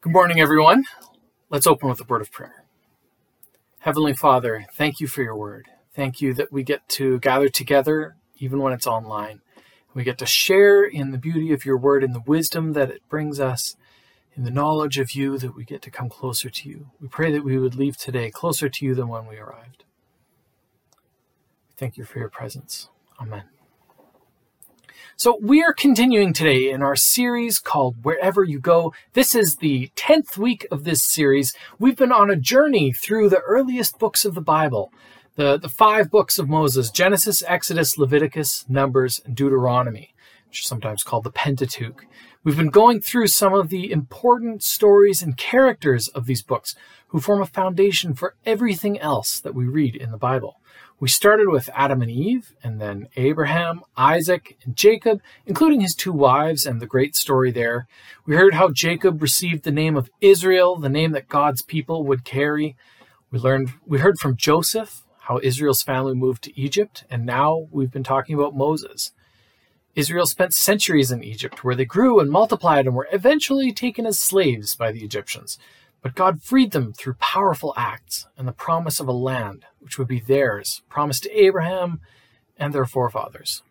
Good morning, everyone. Let's open with a word of prayer. Heavenly Father, thank you for your word. Thank you that we get to gather together, even when it's online. We get to share in the beauty of your word and the wisdom that it brings us, in the knowledge of you that we get to come closer to you. We pray that we would leave today closer to you than when we arrived. Thank you for your presence. Amen. So, we are continuing today in our series called Wherever You Go. This is the 10th week of this series. We've been on a journey through the earliest books of the Bible, the, the five books of Moses Genesis, Exodus, Leviticus, Numbers, and Deuteronomy, which are sometimes called the Pentateuch. We've been going through some of the important stories and characters of these books who form a foundation for everything else that we read in the Bible. We started with Adam and Eve, and then Abraham, Isaac, and Jacob, including his two wives and the great story there. We heard how Jacob received the name of Israel, the name that God's people would carry. We learned we heard from Joseph how Israel's family moved to Egypt, and now we've been talking about Moses. Israel spent centuries in Egypt, where they grew and multiplied and were eventually taken as slaves by the Egyptians. But God freed them through powerful acts and the promise of a land which would be theirs, promised to Abraham and their forefathers.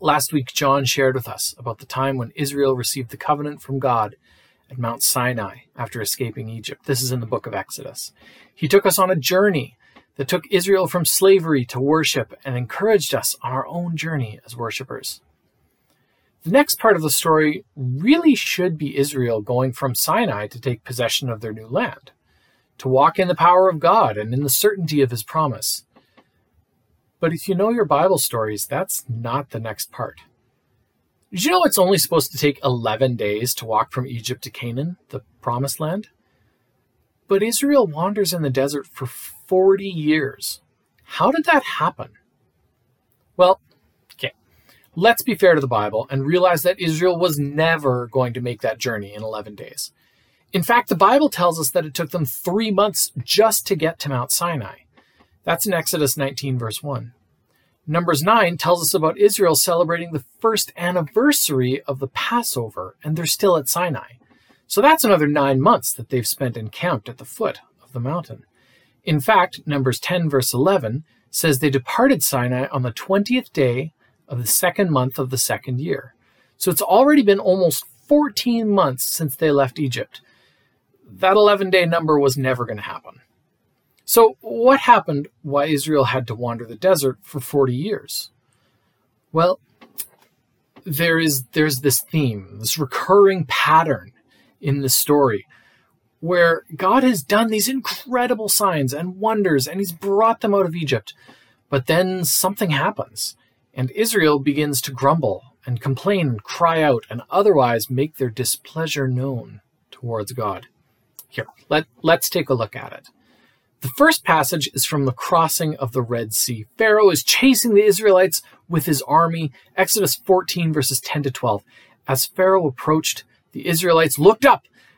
Last week, John shared with us about the time when Israel received the covenant from God at Mount Sinai after escaping Egypt. This is in the book of Exodus. He took us on a journey that took Israel from slavery to worship and encouraged us on our own journey as worshippers. The next part of the story really should be Israel going from Sinai to take possession of their new land, to walk in the power of God and in the certainty of his promise. But if you know your Bible stories, that's not the next part. Did you know it's only supposed to take 11 days to walk from Egypt to Canaan, the promised land? But Israel wanders in the desert for 40 years. How did that happen? Well, Let's be fair to the Bible and realize that Israel was never going to make that journey in 11 days. In fact, the Bible tells us that it took them three months just to get to Mount Sinai. That's in Exodus 19, verse 1. Numbers 9 tells us about Israel celebrating the first anniversary of the Passover, and they're still at Sinai. So that's another nine months that they've spent encamped at the foot of the mountain. In fact, Numbers 10, verse 11 says they departed Sinai on the 20th day of the second month of the second year. So it's already been almost 14 months since they left Egypt. That 11 day number was never going to happen. So, what happened why Israel had to wander the desert for 40 years? Well, there is there's this theme, this recurring pattern in the story where God has done these incredible signs and wonders and he's brought them out of Egypt. But then something happens and Israel begins to grumble and complain and cry out and otherwise make their displeasure known towards God. Here, let, let's take a look at it. The first passage is from the crossing of the Red Sea. Pharaoh is chasing the Israelites with his army. Exodus 14, verses 10 to 12. As Pharaoh approached, the Israelites looked up,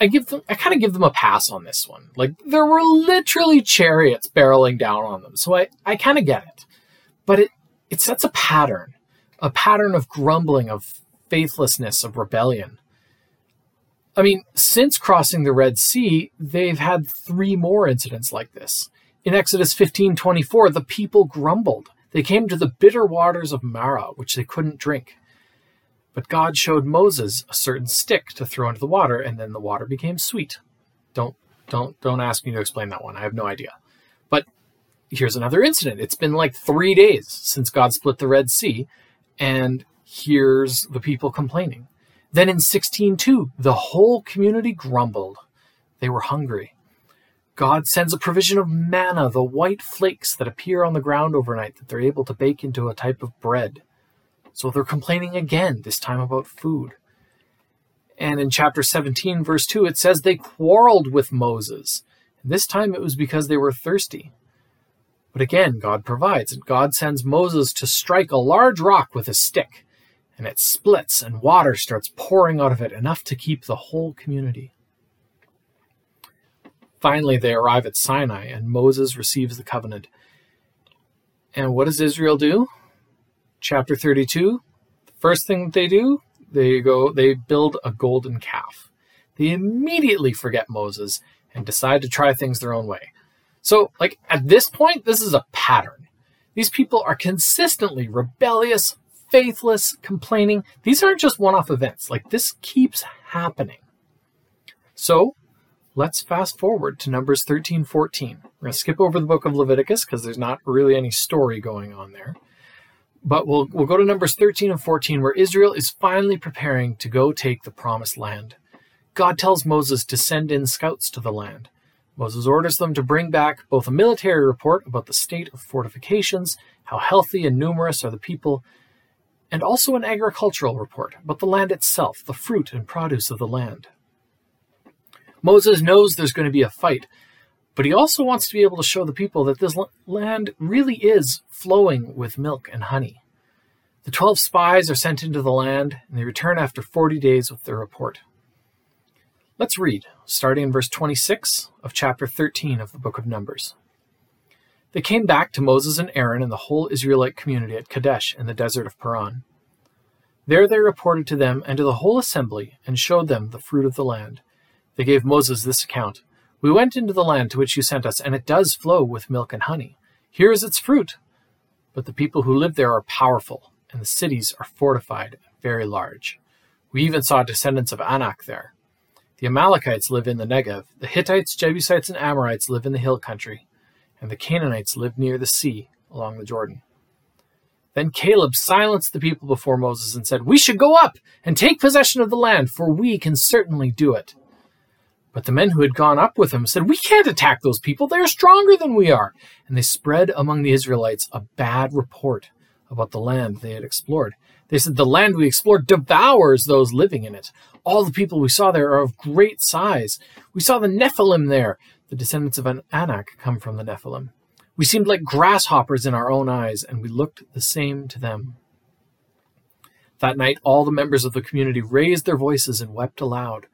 I give them I kind of give them a pass on this one. Like there were literally chariots barreling down on them. So I, I kind of get it. But it it sets a pattern a pattern of grumbling, of faithlessness, of rebellion. I mean, since crossing the Red Sea, they've had three more incidents like this. In Exodus 15:24, the people grumbled. They came to the bitter waters of Marah, which they couldn't drink. But God showed Moses a certain stick to throw into the water, and then the water became sweet. Don't don't don't ask me to explain that one. I have no idea. But here's another incident. It's been like three days since God split the Red Sea, and here's the people complaining. Then in 16:2, the whole community grumbled. They were hungry. God sends a provision of manna, the white flakes that appear on the ground overnight that they're able to bake into a type of bread. So they're complaining again, this time about food. And in chapter 17, verse 2, it says they quarreled with Moses. And this time it was because they were thirsty. But again, God provides, and God sends Moses to strike a large rock with a stick, and it splits, and water starts pouring out of it, enough to keep the whole community. Finally, they arrive at Sinai, and Moses receives the covenant. And what does Israel do? Chapter 32, first thing that they do, they go, they build a golden calf. They immediately forget Moses and decide to try things their own way. So, like, at this point, this is a pattern. These people are consistently rebellious, faithless, complaining. These aren't just one off events. Like, this keeps happening. So, let's fast forward to Numbers 13 14. We're going to skip over the book of Leviticus because there's not really any story going on there. But we'll, we'll go to Numbers 13 and 14, where Israel is finally preparing to go take the promised land. God tells Moses to send in scouts to the land. Moses orders them to bring back both a military report about the state of fortifications, how healthy and numerous are the people, and also an agricultural report about the land itself, the fruit and produce of the land. Moses knows there's going to be a fight, but he also wants to be able to show the people that this land really is flowing with milk and honey. The 12 spies are sent into the land, and they return after 40 days with their report. Let's read, starting in verse 26 of chapter 13 of the book of Numbers. They came back to Moses and Aaron and the whole Israelite community at Kadesh in the desert of Paran. There they reported to them and to the whole assembly and showed them the fruit of the land. They gave Moses this account We went into the land to which you sent us, and it does flow with milk and honey. Here is its fruit. But the people who live there are powerful, and the cities are fortified and very large. We even saw descendants of Anak there. The Amalekites live in the Negev, the Hittites, Jebusites, and Amorites live in the hill country, and the Canaanites live near the sea along the Jordan. Then Caleb silenced the people before Moses and said, We should go up and take possession of the land, for we can certainly do it. But the men who had gone up with him said, We can't attack those people. They are stronger than we are. And they spread among the Israelites a bad report about the land they had explored. They said, The land we explored devours those living in it. All the people we saw there are of great size. We saw the Nephilim there. The descendants of an Anak come from the Nephilim. We seemed like grasshoppers in our own eyes, and we looked the same to them. That night, all the members of the community raised their voices and wept aloud.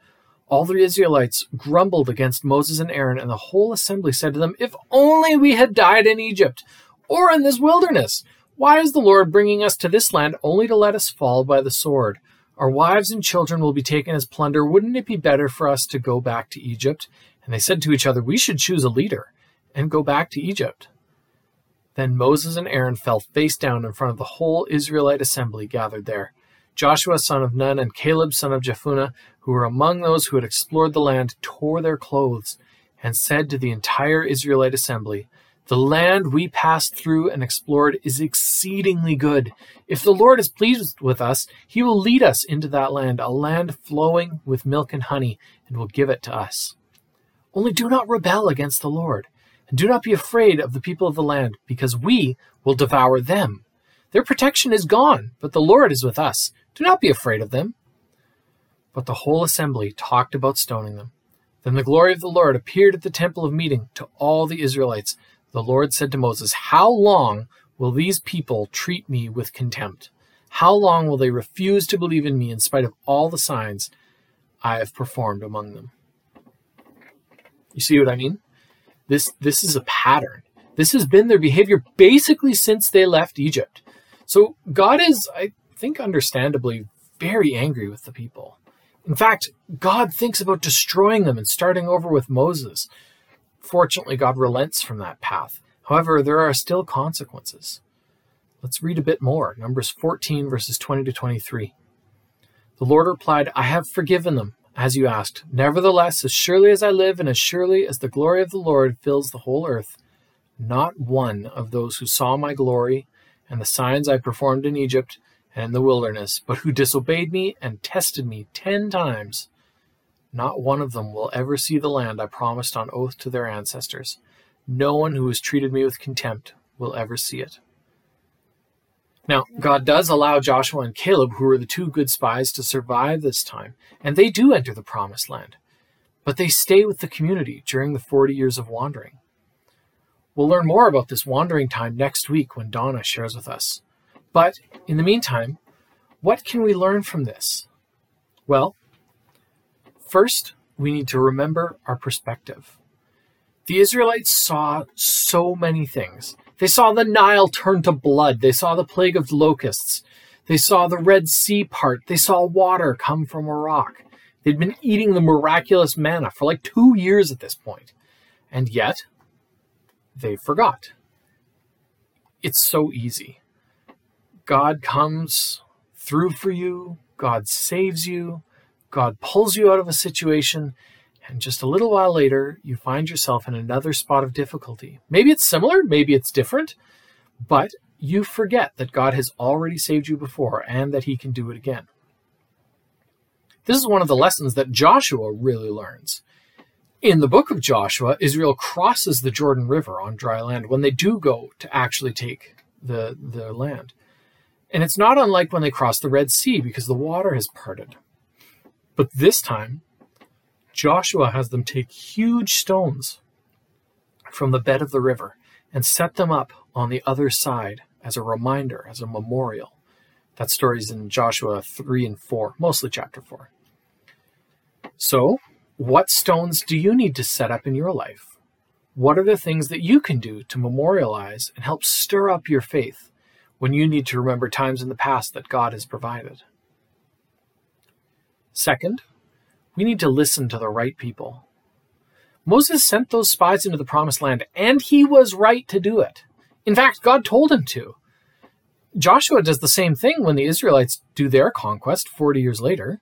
All the Israelites grumbled against Moses and Aaron, and the whole assembly said to them, If only we had died in Egypt or in this wilderness! Why is the Lord bringing us to this land only to let us fall by the sword? Our wives and children will be taken as plunder. Wouldn't it be better for us to go back to Egypt? And they said to each other, We should choose a leader and go back to Egypt. Then Moses and Aaron fell face down in front of the whole Israelite assembly gathered there. Joshua son of Nun and Caleb son of Jephunneh, who were among those who had explored the land, tore their clothes and said to the entire Israelite assembly, the land we passed through and explored is exceedingly good. If the Lord is pleased with us, he will lead us into that land, a land flowing with milk and honey, and will give it to us. Only do not rebel against the Lord, and do not be afraid of the people of the land, because we will devour them. Their protection is gone, but the Lord is with us. Do not be afraid of them. But the whole assembly talked about stoning them. Then the glory of the Lord appeared at the temple of meeting to all the Israelites the Lord said to Moses, How long will these people treat me with contempt? How long will they refuse to believe in me in spite of all the signs I have performed among them? You see what I mean? This, this is a pattern. This has been their behavior basically since they left Egypt. So God is, I think, understandably very angry with the people. In fact, God thinks about destroying them and starting over with Moses. Fortunately, God relents from that path. However, there are still consequences. Let's read a bit more. Numbers 14, verses 20 to 23. The Lord replied, I have forgiven them, as you asked. Nevertheless, as surely as I live, and as surely as the glory of the Lord fills the whole earth, not one of those who saw my glory and the signs I performed in Egypt and the wilderness, but who disobeyed me and tested me ten times, not one of them will ever see the land I promised on oath to their ancestors. No one who has treated me with contempt will ever see it. Now, God does allow Joshua and Caleb, who were the two good spies, to survive this time, and they do enter the promised land. But they stay with the community during the 40 years of wandering. We'll learn more about this wandering time next week when Donna shares with us. But in the meantime, what can we learn from this? Well, first, we need to remember our perspective. The Israelites saw so many things. They saw the Nile turn to blood. They saw the plague of locusts. They saw the Red Sea part. They saw water come from a rock. They'd been eating the miraculous manna for like two years at this point. And yet, they forgot. It's so easy. God comes through for you, God saves you, God pulls you out of a situation, and just a little while later, you find yourself in another spot of difficulty. Maybe it's similar, maybe it's different, but you forget that God has already saved you before and that He can do it again. This is one of the lessons that Joshua really learns. In the book of Joshua, Israel crosses the Jordan River on dry land when they do go to actually take the, the land. And it's not unlike when they cross the Red Sea because the water has parted. But this time, Joshua has them take huge stones from the bed of the river and set them up on the other side as a reminder, as a memorial. That story is in Joshua 3 and 4, mostly chapter 4. So, what stones do you need to set up in your life? What are the things that you can do to memorialize and help stir up your faith when you need to remember times in the past that God has provided? Second, we need to listen to the right people. Moses sent those spies into the promised land, and he was right to do it. In fact, God told him to. Joshua does the same thing when the Israelites do their conquest 40 years later.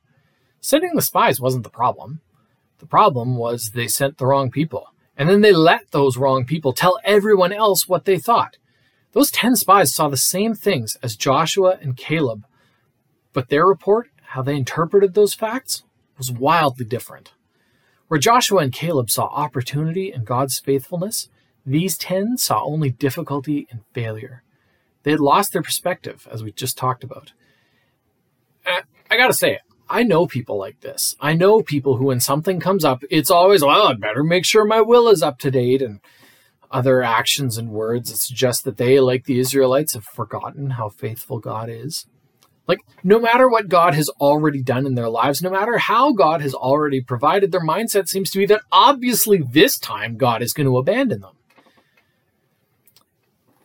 Sending the spies wasn't the problem. The problem was they sent the wrong people, and then they let those wrong people tell everyone else what they thought. Those 10 spies saw the same things as Joshua and Caleb, but their report, how they interpreted those facts, was wildly different. Where Joshua and Caleb saw opportunity and God's faithfulness, these 10 saw only difficulty and failure. They had lost their perspective, as we just talked about. I gotta say, I know people like this. I know people who, when something comes up, it's always, well, I better make sure my will is up to date and other actions and words that suggest that they, like the Israelites, have forgotten how faithful God is. Like, no matter what God has already done in their lives, no matter how God has already provided, their mindset seems to be that obviously this time God is going to abandon them.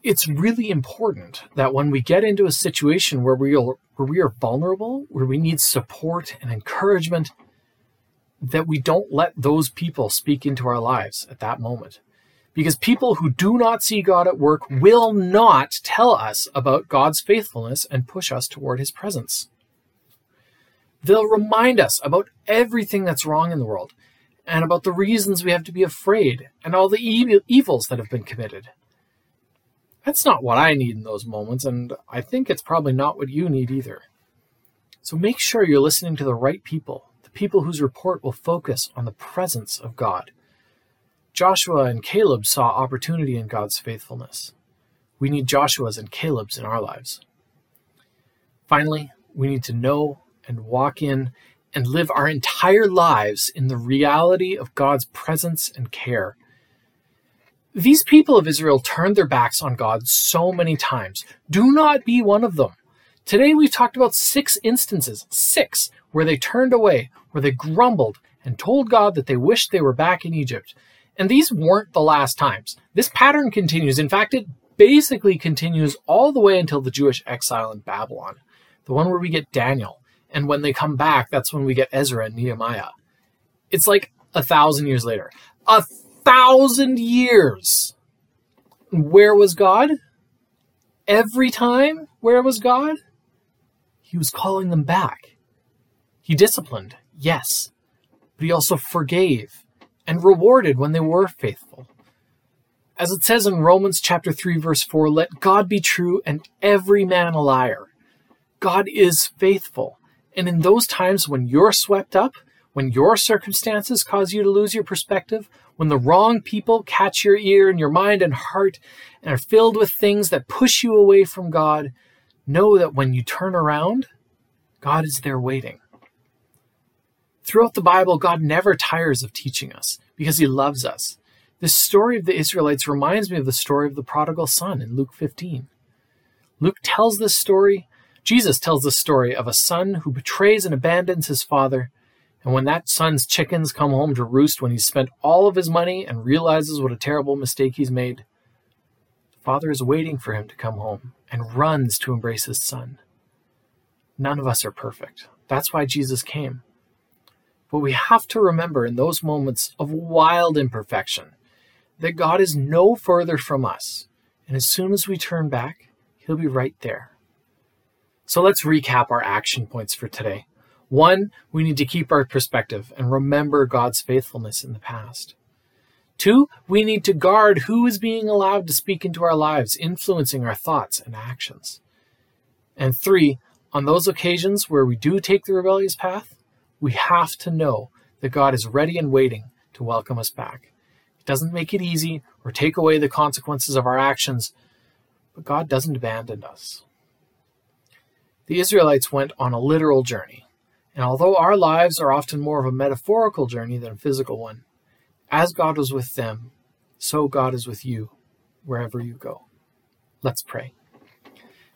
It's really important that when we get into a situation where we are where we are vulnerable, where we need support and encouragement, that we don't let those people speak into our lives at that moment. Because people who do not see God at work will not tell us about God's faithfulness and push us toward his presence. They'll remind us about everything that's wrong in the world and about the reasons we have to be afraid and all the evils that have been committed. That's not what I need in those moments, and I think it's probably not what you need either. So make sure you're listening to the right people, the people whose report will focus on the presence of God. Joshua and Caleb saw opportunity in God's faithfulness. We need Joshua's and Caleb's in our lives. Finally, we need to know and walk in and live our entire lives in the reality of God's presence and care these people of Israel turned their backs on God so many times. Do not be one of them. Today we've talked about six instances, six, where they turned away, where they grumbled and told God that they wished they were back in Egypt. And these weren't the last times. This pattern continues. In fact, it basically continues all the way until the Jewish exile in Babylon, the one where we get Daniel. And when they come back, that's when we get Ezra and Nehemiah. It's like a thousand years later. A thousand years. Where was God? Every time, where was God? He was calling them back. He disciplined, yes, but he also forgave and rewarded when they were faithful. As it says in Romans chapter 3 verse 4, let God be true and every man a liar. God is faithful. And in those times when you're swept up, when your circumstances cause you to lose your perspective, when the wrong people catch your ear and your mind and heart and are filled with things that push you away from God, know that when you turn around, God is there waiting. Throughout the Bible, God never tires of teaching us because he loves us. This story of the Israelites reminds me of the story of the prodigal son in Luke 15. Luke tells this story, Jesus tells the story of a son who betrays and abandons his father. And when that son's chickens come home to roost when he's spent all of his money and realizes what a terrible mistake he's made, the father is waiting for him to come home and runs to embrace his son. None of us are perfect. That's why Jesus came. But we have to remember in those moments of wild imperfection that God is no further from us. And as soon as we turn back, He'll be right there. So let's recap our action points for today. One, we need to keep our perspective and remember God's faithfulness in the past. Two, we need to guard who is being allowed to speak into our lives, influencing our thoughts and actions. And three, on those occasions where we do take the rebellious path, we have to know that God is ready and waiting to welcome us back. It doesn't make it easy or take away the consequences of our actions, but God doesn't abandon us. The Israelites went on a literal journey, and although our lives are often more of a metaphorical journey than a physical one, as God was with them, so God is with you wherever you go. Let's pray.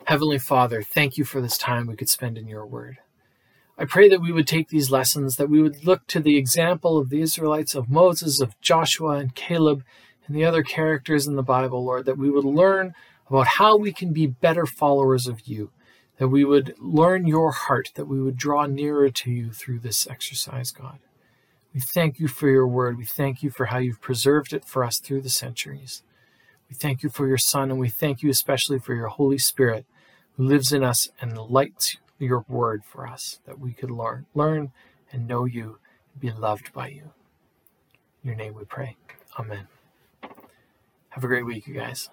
Heavenly Father, thank you for this time we could spend in your word. I pray that we would take these lessons, that we would look to the example of the Israelites, of Moses, of Joshua, and Caleb, and the other characters in the Bible, Lord, that we would learn about how we can be better followers of you, that we would learn your heart, that we would draw nearer to you through this exercise, God. We thank you for your word. We thank you for how you've preserved it for us through the centuries. We thank you for your Son, and we thank you especially for your Holy Spirit who lives in us and lights your word for us, that we could learn, learn and know you and be loved by you. In your name we pray. Amen. Have a great week, you guys.